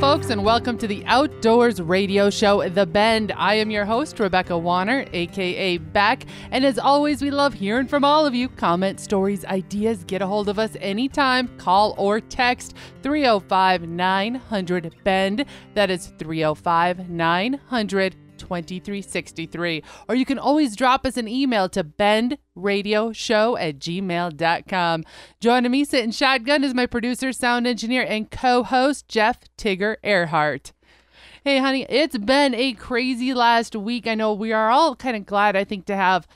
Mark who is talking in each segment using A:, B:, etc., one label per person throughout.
A: Folks, and welcome to the Outdoors Radio Show, The Bend. I am your host, Rebecca Wanner, aka Beck. And as always, we love hearing from all of you. Comment, stories, ideas. Get a hold of us anytime. Call or text 305 900 Bend. That is 305 900 2363. Or you can always drop us an email to bendradioshow at gmail.com. Joining me sitting shotgun is my producer, sound engineer, and co host, Jeff Tigger Erhardt. Hey, honey, it's been a crazy last week. I know we are all kind of glad, I think, to have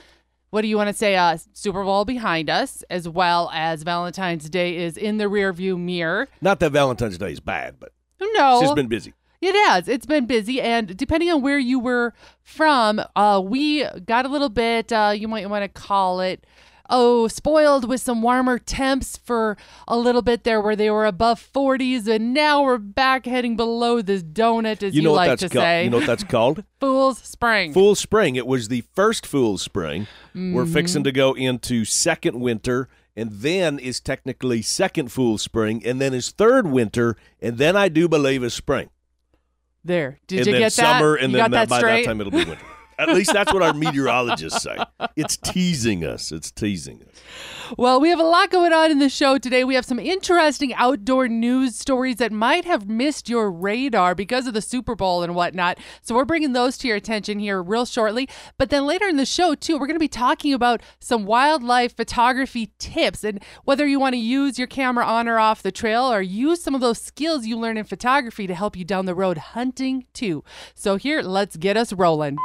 A: what do you want to say? Uh, Super Bowl behind us, as well as Valentine's Day is in the rearview mirror.
B: Not that Valentine's Day is bad, but
A: No,
B: just been busy.
A: It has. It's been busy, and depending on where you were from, uh, we got a little bit. Uh, you might want to call it. Oh, spoiled with some warmer temps for a little bit there, where they were above 40s, and now we're back heading below this donut, as you,
B: know what
A: like
B: that's
A: to
B: called?
A: say.
B: You know what that's called?
A: Fool's Spring.
B: Fool's Spring. It was the first Fool's Spring. We're
A: Mm-hmm.
B: fixing to go into second winter, and then is technically second Fool's Spring, and then is third winter, and then I do believe is spring.
A: There. Did
B: and
A: you
B: then
A: get
B: summer,
A: that?
B: and
A: you
B: then
A: got that
B: by
A: straight?
B: that time it'll be winter. At least that's what our meteorologists say. It's teasing us. It's teasing us.
A: Well, we have a lot going on in the show today. We have some interesting outdoor news stories that might have missed your radar because of the Super Bowl and whatnot. So we're bringing those to your attention here real shortly. But then later in the show, too, we're going to be talking about some wildlife photography tips and whether you want to use your camera on or off the trail or use some of those skills you learn in photography to help you down the road hunting, too. So here, let's get us rolling.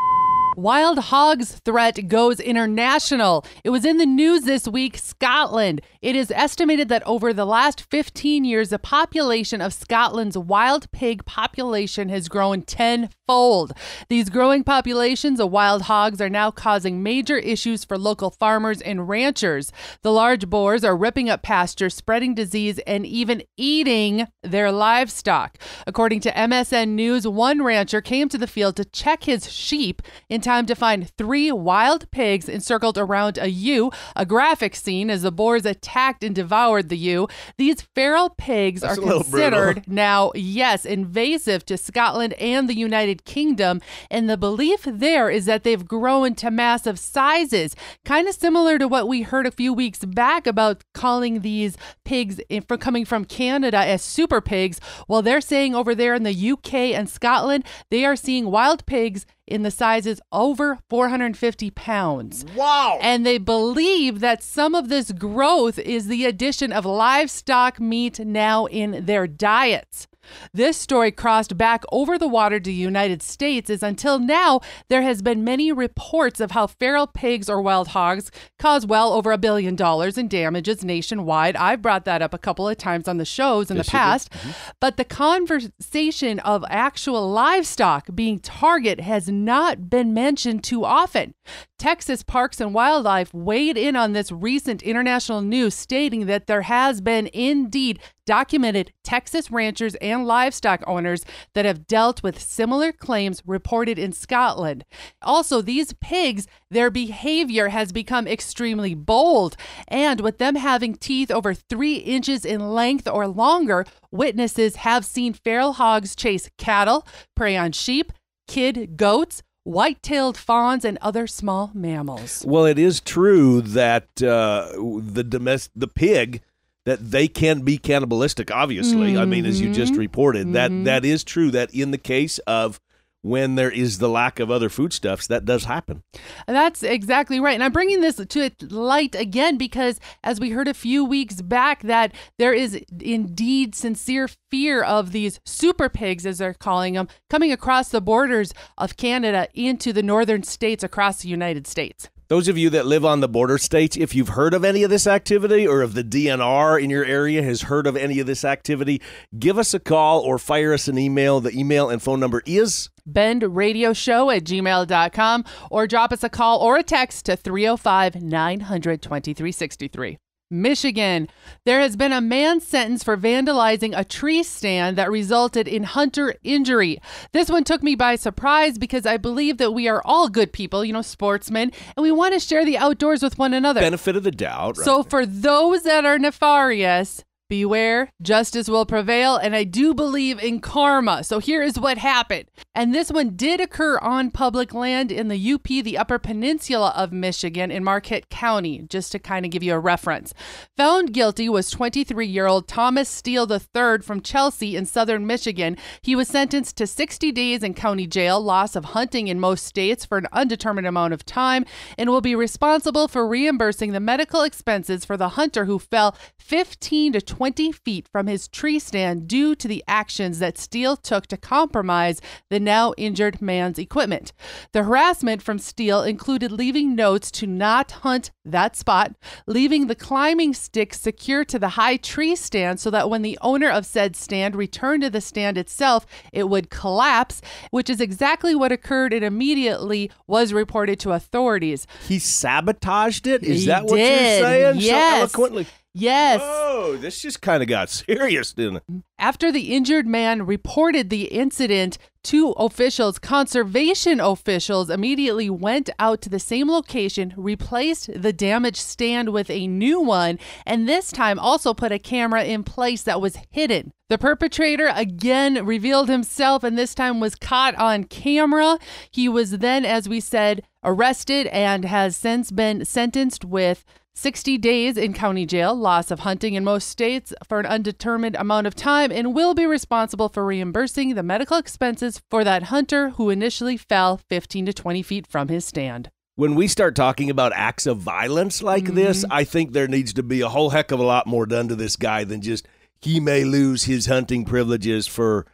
A: Wild hogs threat goes international. It was in the news this week. Scotland. It is estimated that over the last 15 years, the population of Scotland's wild pig population has grown tenfold. These growing populations of wild hogs are now causing major issues for local farmers and ranchers. The large boars are ripping up pasture, spreading disease, and even eating their livestock. According to MSN News, one rancher came to the field to check his sheep in time to find three wild pigs encircled around a ewe, a graphic scene as the boars attacked and devoured the ewe. These feral pigs
B: That's
A: are
B: a little brutal.
A: considered now, yes, invasive to Scotland and the United Kingdom. And the belief there is that they've grown to massive sizes, kind of similar to what we heard a few weeks back about calling these pigs from coming from Canada as super pigs. Well, they're saying over there in the UK and Scotland, they are seeing wild pigs in the sizes over 450 pounds.
B: Wow.
A: And they believe that some of this growth is the addition of livestock meat now in their diets. This story crossed back over the water to the United States as until now there has been many reports of how feral pigs or wild hogs cause well over a billion dollars in damages nationwide. I've brought that up a couple of times on the shows in
B: Yes,
A: the past. Mm-hmm. But the conversation of actual livestock being target has not been mentioned too often. Texas Parks and Wildlife weighed in on this recent international news, stating that there has been indeed documented Texas ranchers and livestock owners that have dealt with similar claims reported in Scotland. Also, these pigs, their behavior has become extremely bold, and with them having teeth over three inches in length or longer, witnesses have seen feral hogs chase cattle, prey on sheep, kid goats, white-tailed fawns, and other small mammals.
B: Well, it is true that uh, the domestic the pig that they can be cannibalistic. Obviously, I mean, as you just mm-hmm. reported, that mm-hmm. that is true. That in the case of when there is the lack of other foodstuffs, that does happen.
A: That's exactly right. And I'm bringing this to light again because, as we heard a few weeks back, that there is indeed sincere fear of these super pigs, as they're calling them, coming across the borders of Canada into the northern states across the United States.
B: Those of you that live on the border states, if you've heard of any of this activity or if the DNR in your area has heard of any of this activity, give us a call or fire us an email. The email and phone number is
A: bendradioshow at gmail.com or drop us a call or a text to 305 900 2363. Michigan. There has been a man sentenced for vandalizing a tree stand that resulted in hunter injury. This one took me by surprise because I believe that we are all good people, you know, sportsmen, and we want to share the outdoors with one another.
B: benefit of the doubt. Right?
A: So for those that are nefarious, Beware, justice will prevail, and I do believe in karma. So here is what happened. And this one did occur on public land in the UP, the Upper Peninsula of Michigan, in Marquette County, just to kind of give you a reference. Found guilty was 23 year old Thomas Steele III from Chelsea in southern Michigan. He was sentenced to 60 days in county jail, loss of hunting in most states for an undetermined amount of time, and will be responsible for reimbursing the medical expenses for the hunter who fell 15 to 20 feet from his tree stand due to the actions that Steele took to compromise the now injured man's equipment. The harassment from Steele included leaving notes to not hunt that spot, leaving the climbing stick secure to the high tree stand so that when the owner of said stand returned to the stand itself, it would collapse, which is exactly what occurred and immediately was reported to authorities.
B: He sabotaged it? Is
A: He
B: that what
A: did,
B: you're saying?
A: yes.
B: So eloquently.
A: Yes.
B: Oh, this just kind of got serious, didn't it?
A: After the injured man reported the incident to officials, conservation officials immediately went out to the same location, replaced the damaged stand with a new one, and this time also put a camera in place that was hidden. The perpetrator again revealed himself and this time was caught on camera. He was then, as we said, arrested and has since been sentenced with 60 days in county jail, loss of hunting in most states for an undetermined amount of time, and will be responsible for reimbursing the medical expenses for that hunter who initially fell 15 to 20 feet from his stand.
B: When we start talking about acts of violence like this,
A: Mm-hmm.
B: I think there needs to be a whole heck of a lot more done to this guy than just he may lose his hunting privileges for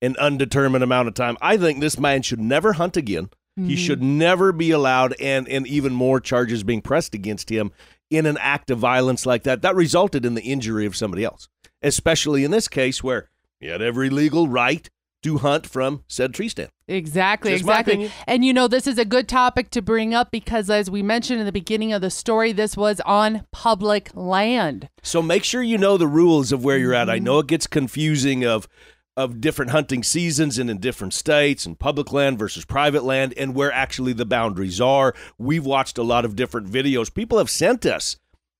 B: an undetermined amount of time. I think this man should never hunt again.
A: Mm-hmm.
B: He should never be allowed, and, and even more charges being pressed against him in an act of violence like that. That resulted in the injury of somebody else, especially in this case where he had every legal right to hunt from said tree stand.
A: Exactly,
B: Just
A: exactly. And you know, this is a good topic to bring up because, as we mentioned in the beginning of the story, this was on public land.
B: So make sure you know the rules of where you're at. I mm-hmm. know it gets confusing of of different hunting seasons and in different states and public land versus private land and where actually the boundaries are. We've watched a lot of different videos. People have sent us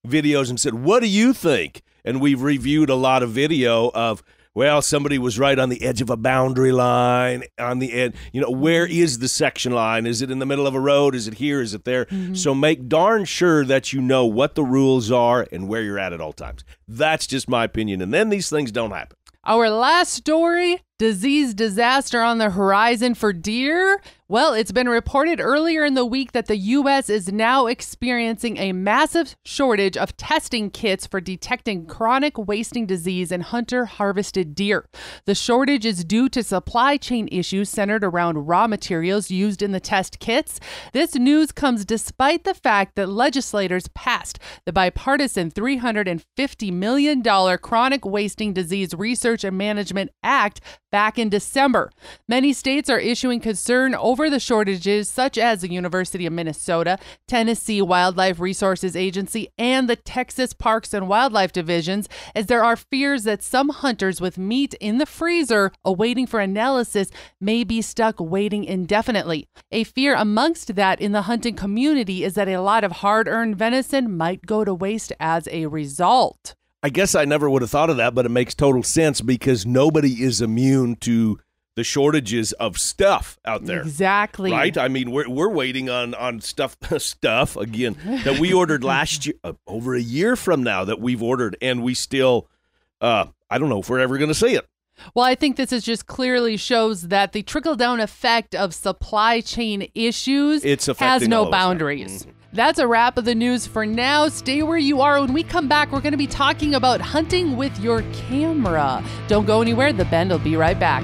B: videos and said, "What do you think?" And we've reviewed a lot of video of well, somebody was right on the edge of a boundary line, on the edge. You know, where mm-hmm. is the section line? Is it in the middle of a road? Is it here? Is it there? Mm-hmm. So make darn sure that you know what the rules are and where you're at at all times. That's just my opinion. And then these things don't happen.
A: Our last story disease disaster on the horizon for deer. Well, it's been reported earlier in the week that the U.S. is now experiencing a massive shortage of testing kits for detecting chronic wasting disease in hunter harvested deer. The shortage is due to supply chain issues centered around raw materials used in the test kits. This news comes despite the fact that legislators passed the bipartisan $350 million Chronic Wasting Disease Research and Management Act back in December. Many states are issuing concern over the shortages, such as the University of Minnesota, Tennessee Wildlife Resources Agency, and the Texas Parks and Wildlife Divisions, as there are fears that some hunters with meat in the freezer awaiting for analysis may be stuck waiting indefinitely. A fear amongst that in the hunting community is that a lot of hard earned venison might go to waste as a result.
B: I guess I never would have thought of that, but it makes total sense because nobody is immune to the shortages of stuff out there.
A: Exactly.
B: Right? I mean, we're, we're waiting on, on stuff stuff again that we ordered last year, uh, over a year from now that we've ordered, and we still, uh, I don't know if we're ever going to see it.
A: Well, I think this is just clearly shows that the trickle down effect of supply chain issues
B: It's
A: has no
B: all of us
A: boundaries. Mm-hmm. That's a wrap of the news for now. Stay where you are. When we come back, we're going to be talking about hunting with your camera. Don't go anywhere. The Bend will be right back.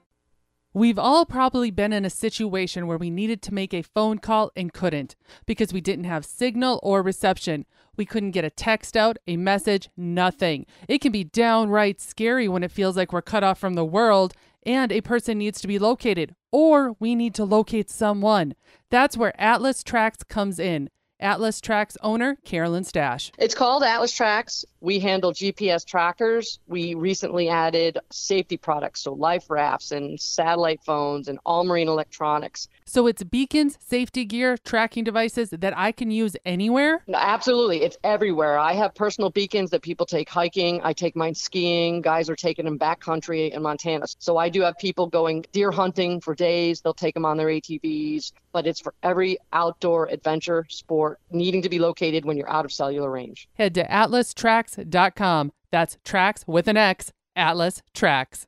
A: We've all probably been in a situation where we needed to make a phone call and couldn't because we didn't have signal or reception. We couldn't get a text out, a message, nothing. It can be downright scary when it feels like we're cut off from the world and a person needs to be located, or we need to locate someone. That's where Atlas Tracks comes in. Atlas Tracks owner Carolyn Stash.
C: It's called Atlas Tracks. We handle GPS trackers. We recently added safety products, so life rafts and satellite phones and all marine electronics.
A: So it's beacons, safety gear, tracking devices that I can use anywhere?
C: No, absolutely. It's everywhere. I have personal beacons that people take hiking. I take mine skiing. Guys are taking them backcountry in Montana. So I do have people going deer hunting for days. They'll take them on their ATVs, but it's for every outdoor adventure sport needing to be located when you're out of cellular range.
A: Head to atlastracks.com. That's tracks with an X, Atlas Tracks.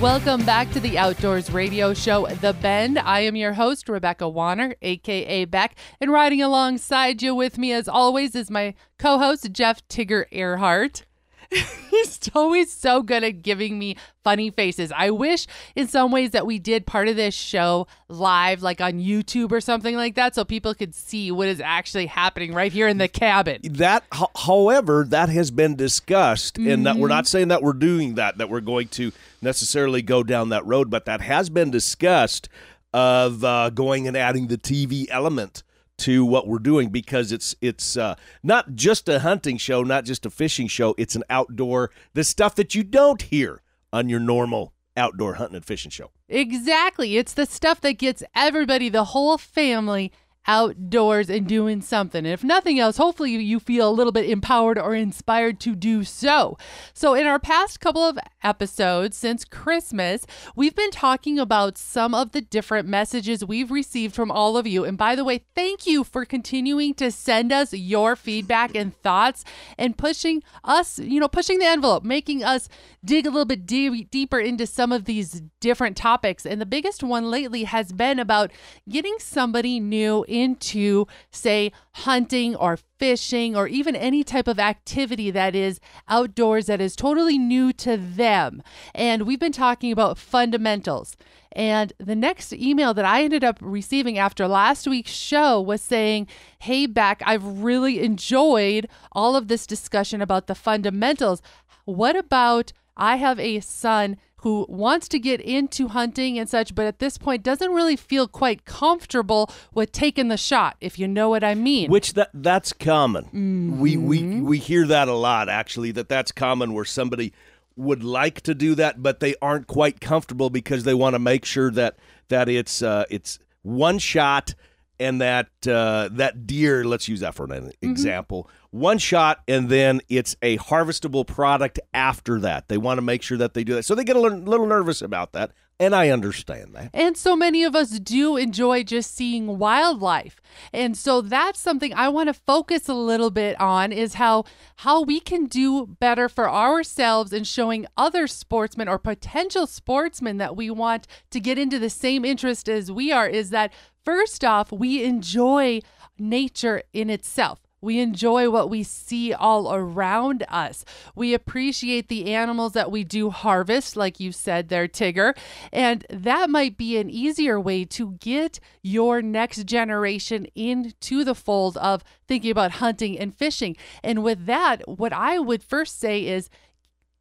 A: Welcome back to the Outdoors Radio Show, The Bend. I am your host, Rebecca Wanner, aka Beck, and riding alongside you with me, as always, is my co host, Jeff Tigger Erhardt. He's always so good at giving me funny faces. I wish in some ways that we did part of this show live, like on YouTube or something like that, so people could see what is actually happening right here in the cabin.
B: That, however, that has been discussed, and that we're not saying that we're doing that, that we're going to necessarily go down that road, but that has been discussed of uh, going and adding the TV element to what we're doing because it's it's uh, not just a hunting show, not just a fishing show. It's an outdoor the stuff that you don't hear on your normal outdoor hunting and fishing show.
A: Exactly. It's the stuff that gets everybody, the whole family, outdoors and doing something. And if nothing else, hopefully you feel a little bit empowered or inspired to do so. So, in our past couple of episodes since Christmas, we've been talking about some of the different messages we've received from all of you. And by the way, thank you for continuing to send us your feedback and thoughts and pushing us, you know, pushing the envelope, making us dig a little bit de- deeper into some of these different topics. And the biggest one lately has been about getting somebody new into, say, hunting or fishing or even any type of activity that is outdoors that is totally new to them. And we've been talking about fundamentals. And the next email that I ended up receiving after last week's show was saying, Hey, Beck, I've really enjoyed all of this discussion about the fundamentals. What about I have a son who wants to get into hunting and such, but at this point doesn't really feel quite comfortable with taking the shot, if you know what I mean.
B: Which that that's common. We we we hear that a lot actually that that's common where somebody would like to do that but they aren't quite comfortable because they want to make sure that that it's uh it's one shot and that uh, that deer, let's use that for an example, one shot, and then it's a harvestable product after that. They want to make sure that they do that, so they get a little, nervous about that, and I understand that.
A: And so many of us do enjoy just seeing wildlife. And so that's something I want to focus a little bit on is how how we can do better for ourselves in showing other sportsmen or potential sportsmen that we want to get into the same interest as we are is that first off, we enjoy nature in itself. We enjoy what we see all around us. We appreciate the animals that we do harvest, like you said there, Tigger. And that might be an easier way to get your next generation into the fold of thinking about hunting and fishing. And with that, what I would first say is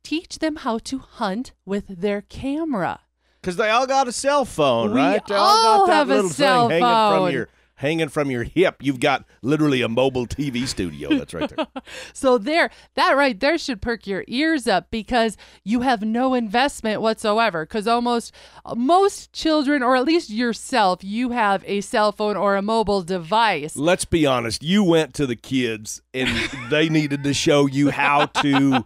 A: teach them how to hunt with their camera.
B: Because they all got a cell phone,
A: We
B: right? They
A: all
B: got that
A: have a cell phone.
B: Hanging from your hip. You've got literally a mobile TV studio that's right there.
A: So there, that right there should perk your ears up because you have no investment whatsoever. Because almost most children, or at least yourself, you have a cell phone or a mobile device.
B: Let's be honest. You went to the kids and they needed to show you how to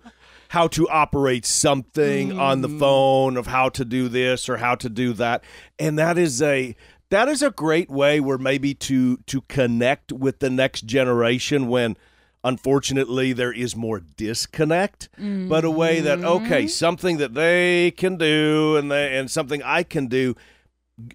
B: how to operate something on the mm-hmm. phone of how to do this or how to do that. And that is a that is a great way where maybe to to connect with the next generation when unfortunately there is more disconnect but a way that okay mm-hmm. something that they can do and they and something I can do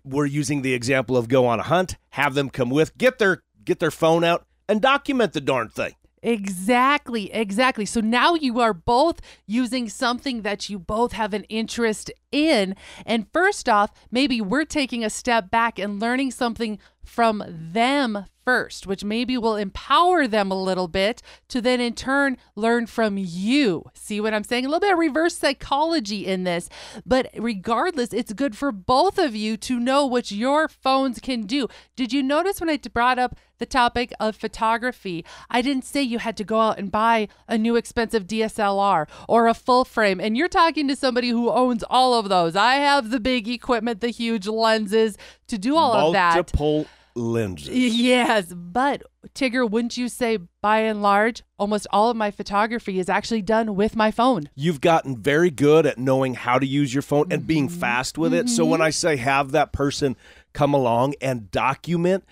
B: we're using the example of go on a hunt, have them come with, get their get their phone out and document the darn thing.
A: Exactly, exactly. So now you are both using something that you both have an interest in. And first off, maybe we're taking a step back and learning something from them first, which maybe will empower them a little bit to then in turn learn from you. See what I'm saying? A little bit of reverse psychology in this. But regardless, it's good for both of you to know what your phones can do. Did you notice when I brought up the topic of photography? I didn't say you had to go out and buy a new expensive DSLR or a full frame. And you're talking to somebody who owns all of those. I have the big equipment, the huge lenses to do all of that.
B: Multiple lenses.
A: Yes, but Tigger, wouldn't you say by and large, almost all of my photography is actually done with my phone?
B: You've gotten very good at knowing how to use your phone and being fast with it. So when I say have that person come along and document,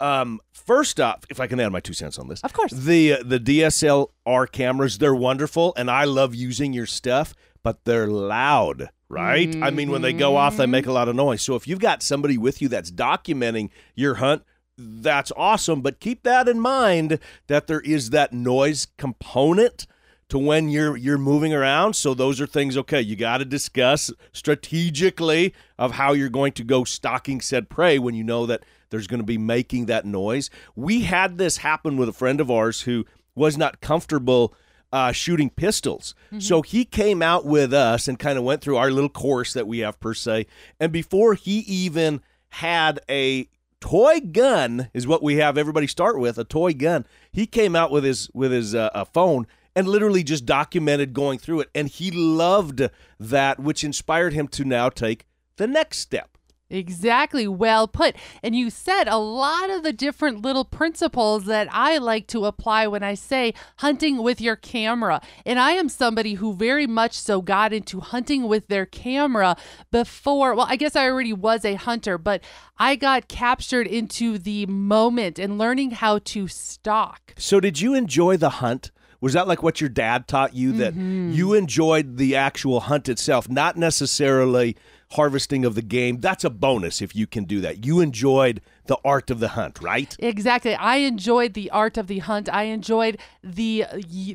B: um, first off, if I can add my two cents on this,
A: Of course.
B: the uh, the DSLR cameras they're wonderful, and I love using your stuff, but they're loud, right? I mean, when they go off, they make a lot of noise. So if you've got somebody with you that's documenting your hunt, that's awesome. But keep that in mind that there is that noise component to when you're you're moving around. So those are things okay, you got to discuss strategically of how you're going to go stalking said prey when you know that there's going to be making that noise. We had this happen with a friend of ours who was not comfortable uh, shooting pistols. So he came out with us and kind of went through our little course that we have per se. And before he even had a toy gun is what we have everybody start with a toy gun he came out with his with his uh, uh, phone and literally just documented going through it and he loved that which inspired him to now take the next step
A: Exactly. Well put. And you said a lot of the different little principles that I like to apply when I say hunting with your camera. And I am somebody who very much so got into hunting with their camera before. Well, I guess I already was a hunter, but I got captured into the moment and learning how to stalk.
B: so did you enjoy the hunt was that like what your dad taught you that mm-hmm. you enjoyed the actual hunt itself not necessarily harvesting of the game that's a bonus if you can do that you enjoyed the art of the hunt right
A: Exactly. I enjoyed the art of the hunt. I enjoyed the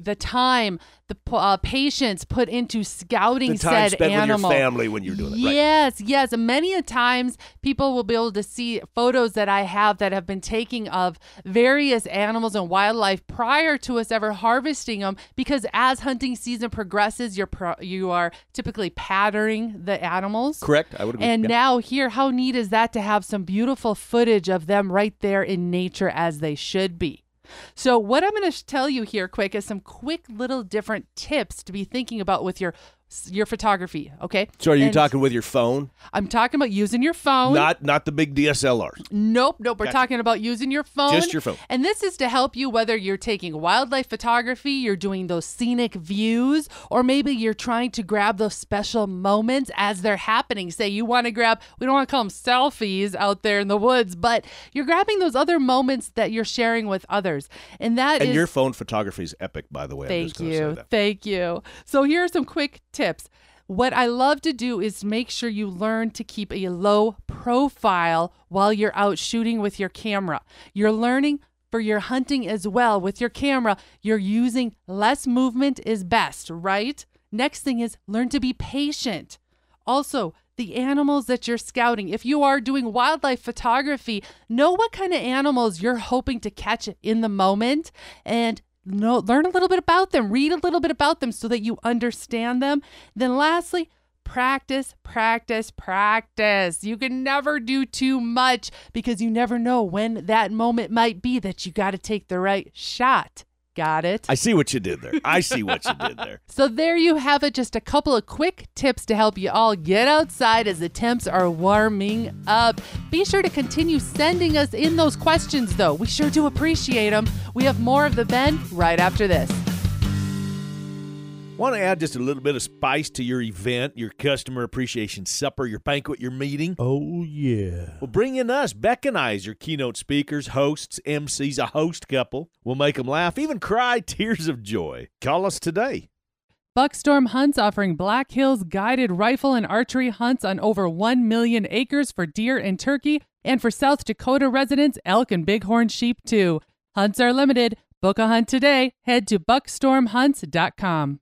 A: the time, the uh, patience put into scouting
B: the time
A: said
B: spent
A: animal.
B: with your family when you're doing it right
A: Yes, yes. Many a times people will be able to see photos that I have that have been taking of various animals and wildlife prior to us ever harvesting them because as hunting season progresses, you're pro- you are typically patterning the animals.
B: correct i would agree
A: And
B: Yeah.
A: now here, how neat is that to have some beautiful footage of them right there in nature as they should be. So what I'm going to tell you here quick is some quick little different tips to be thinking about with your your photography, okay?
B: so are you
A: And
B: talking with your phone
A: I'm talking about using your phone.
B: not not the big dslrs
A: Nope, nope. We're talking about using your phone.
B: Just your phone.
A: And this is to help you whether you're taking wildlife photography, you're doing those scenic views, or maybe you're trying to grab those special moments as they're happening. Say you want to grab, we don't want to call them selfies out there in the woods, but you're grabbing those other moments that you're sharing with others. And that
B: and your phone photography is epic by the way
A: Thank
B: just gonna say
A: you. Thank you. So here are some quick tips. What I love to do is make sure you learn to keep a low profile while you're out shooting with your camera. You're learning for your hunting as well with your camera. You're using less movement is best, right? Next thing is learn to be patient. Also, the animals that you're scouting. If you are doing wildlife photography, know what kind of animals you're hoping to catch in the moment and know, learn a little bit about them, read a little bit about them so that you understand them. Then, lastly, practice, practice, practice. You can never do too much because you never know when that moment might be that you got to take the right shot. Got it?
B: I see what you did there. I see what you did there.
A: So there you have it, just a couple of quick tips to help you all get outside as the temps are warming up. Be sure to continue sending us in those questions though. We sure do appreciate them. We have more of the Bend right after this.
D: Want to add just a little bit of spice to your event, your customer appreciation supper, your banquet, your meeting?
E: Oh, yeah.
D: Well, bring in us, Beck and I, as your keynote speakers, hosts, MCs, a host couple. We'll make them laugh, even cry tears of joy. Call us today.
A: Buckstorm Hunts offering Black Hills guided rifle and archery hunts on over 1 million acres for deer and turkey, and for South Dakota residents, elk and bighorn sheep too. Hunts are limited. Book a hunt today. Head to buckstormhunts.com.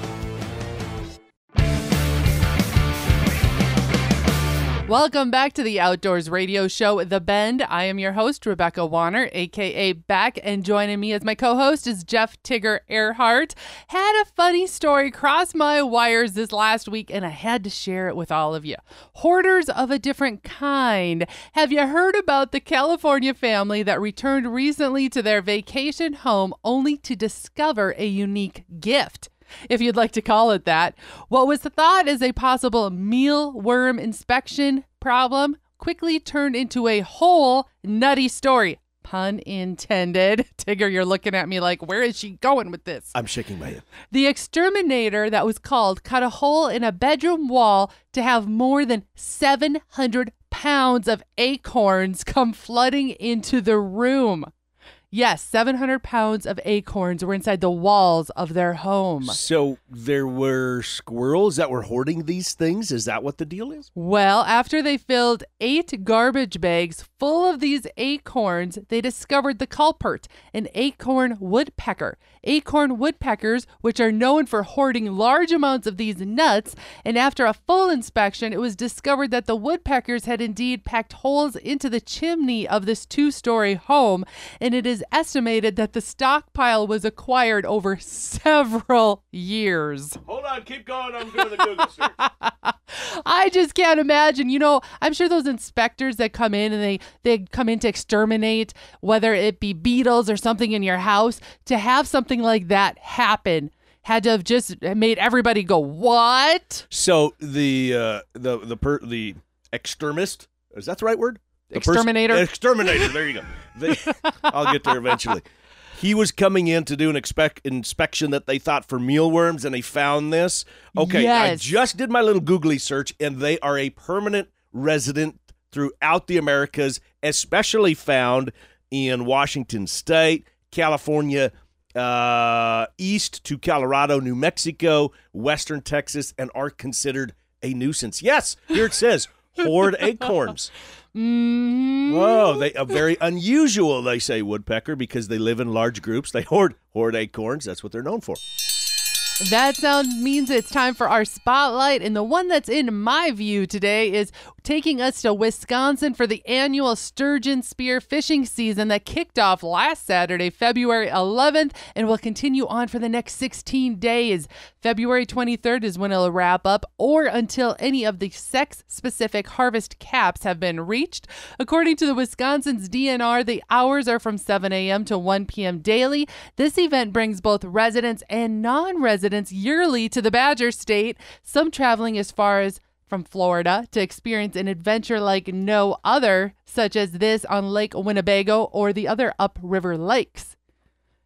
A: Welcome back to the Outdoors Radio Show, The Bend. I am your host, Rebecca Wanner, aka Beck, and joining me as my co host is Jeff Tigger Erhardt. Had a funny story cross my wires this last week, and I had to share it with all of you. Hoarders of a different kind. Have you heard about the California family that returned recently to their vacation home only to discover a unique gift? If you'd like to call it that. What was thought as a possible mealworm inspection problem quickly turned into a whole nutty story. Pun intended. Tigger, you're looking at me like, where is she going with this?
B: I'm shaking my head.
A: The exterminator that was called cut a hole in a bedroom wall to have more than 700 pounds of acorns come flooding into the room. Yes, 700 pounds of acorns were inside the walls of their home.
B: So there were squirrels that were hoarding these things. Is that what the deal is?
A: Well, after they filled eight garbage bags full of these acorns, they discovered the culprit, an acorn woodpecker. Acorn woodpeckers, which are known for hoarding large amounts of these nuts, and after a full inspection, it was discovered that the woodpeckers had indeed packed holes into the chimney of this two story home, and it is estimated that the stockpile was acquired over several years.
B: Hold on, keep going. I'm doing the Google search.
A: I just can't imagine. You know, I'm sure those inspectors that come in and they they come in to exterminate whether it be beetles or something in your house to have something like that happen had to have just made everybody go what?
B: So the uh, the the per, the extremist is that the right word? The
A: Exterminator?
B: exterminator. There you go. They, I'll get there eventually. He was coming in to do an expect, inspection that they thought for mealworms, and he found this. Okay, I just did my little googly search, and they are a permanent resident throughout the Americas, especially found in Washington State, California, uh, east to Colorado, New Mexico, Western Texas, and are considered a nuisance. Yes, here it says hoard acorns.
A: Mm-hmm.
B: Whoa, they are very unusual. They say woodpecker because they live in large groups. They hoard hoard acorns. That's what they're known for.
A: That sound means it's time for our spotlight. And the one that's in my view today is taking us to Wisconsin for the annual sturgeon spear fishing season that kicked off last Saturday, February 11th, and will continue on for the next 16 days. February 23rd is when it'll wrap up, or until any of the sex specific harvest caps have been reached. According to the Wisconsin's DNR, the hours are from 7 a.m. to 1 p.m. daily. This event brings both residents and non residents yearly to the Badger State, some traveling as far as from Florida to experience an adventure like no other, such as this on Lake Winnebago or the other upriver lakes.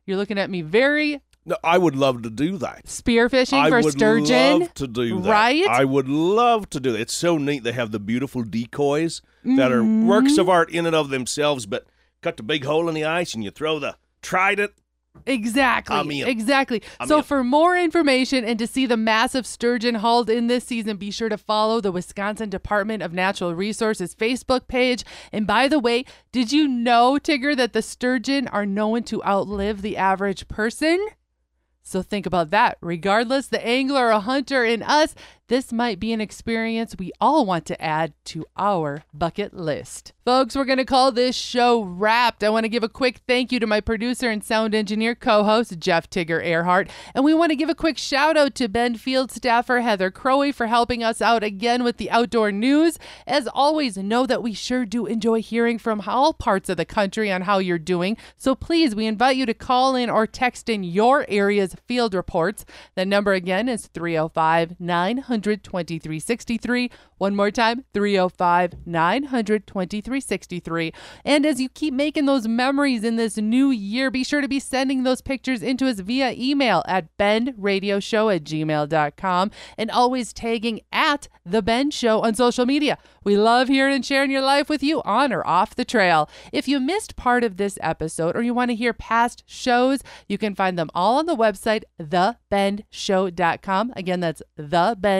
A: You're looking at me very
B: No, I would love to do that.
A: spearfishing
B: I
A: for
B: would
A: sturgeon.
B: love to do that.
A: right?
B: I would love to do that. It's so neat. They have the beautiful decoys that are
A: Mm-hmm.
B: works of art in and of themselves, but cut the big hole in the ice and you throw the trident.
A: Exactly.
B: I'm in.
A: Exactly.
B: I'm
A: so
B: in.
A: for more information and to see the massive sturgeon hauled in this season, be sure to follow the Wisconsin Department of Natural Resources Facebook page. And by the way, did you know, Tigger, that the sturgeon are known to outlive the average person? So think about that. Regardless, the angler or hunter in us, this might be an experience we all want to add to our bucket list. Folks, we're going to call this show wrapped. I want to give a quick thank you to my producer and sound engineer co host, Jeff Tigger Erhardt. And we want to give a quick shout out to Ben Field staffer Heather Crowe for helping us out again with the outdoor news. As always, know that we sure do enjoy hearing from all parts of the country on how you're doing. So please, we invite you to call in or text in your area's field reports. The number again is 305 900 2363. One more time 305 900 2363. And as you keep making those memories in this new year, be sure to be sending those pictures into us via email at bendradioshow at gmail.com and always tagging at The Bend Show on social media. We love hearing and sharing your life with you on or off the trail. If you missed part of this episode or you want to hear past shows, you can find them all on the website, thebendshow.com. Again, that's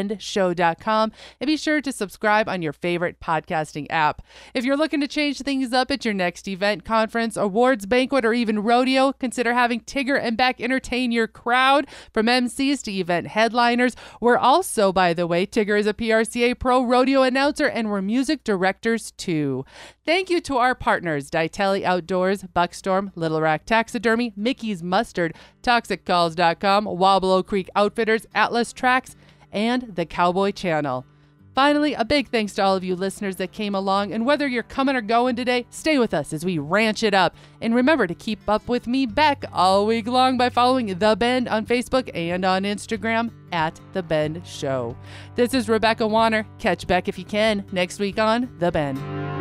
A: thebendshow.com. And be sure to subscribe on your favorite podcasting app. If you're looking to change things up at your next event, conference, awards, banquet, or even rodeo, consider having Tigger and Beck entertain your crowd. From MCs to event headliners, we're also, by the way, Tigger is a PRCA Pro rodeo announcer and we're music directors too. Thank you to our partners, Ditelli Outdoors, Buckstorm, Little Rack Taxidermy, Mickey's Mustard, ToxicCalls.com, Wobble Creek Outfitters, Atlas Tracks, and the Cowboy Channel. Finally, a big thanks to all of you listeners that came along. And whether you're coming or going today, stay with us as we ranch it up. And remember to keep up with me, Beck, all week long by following The Bend on Facebook and on Instagram at The Bend Show. This is Rebecca Wanner. Catch Beck if you can next week on The Bend.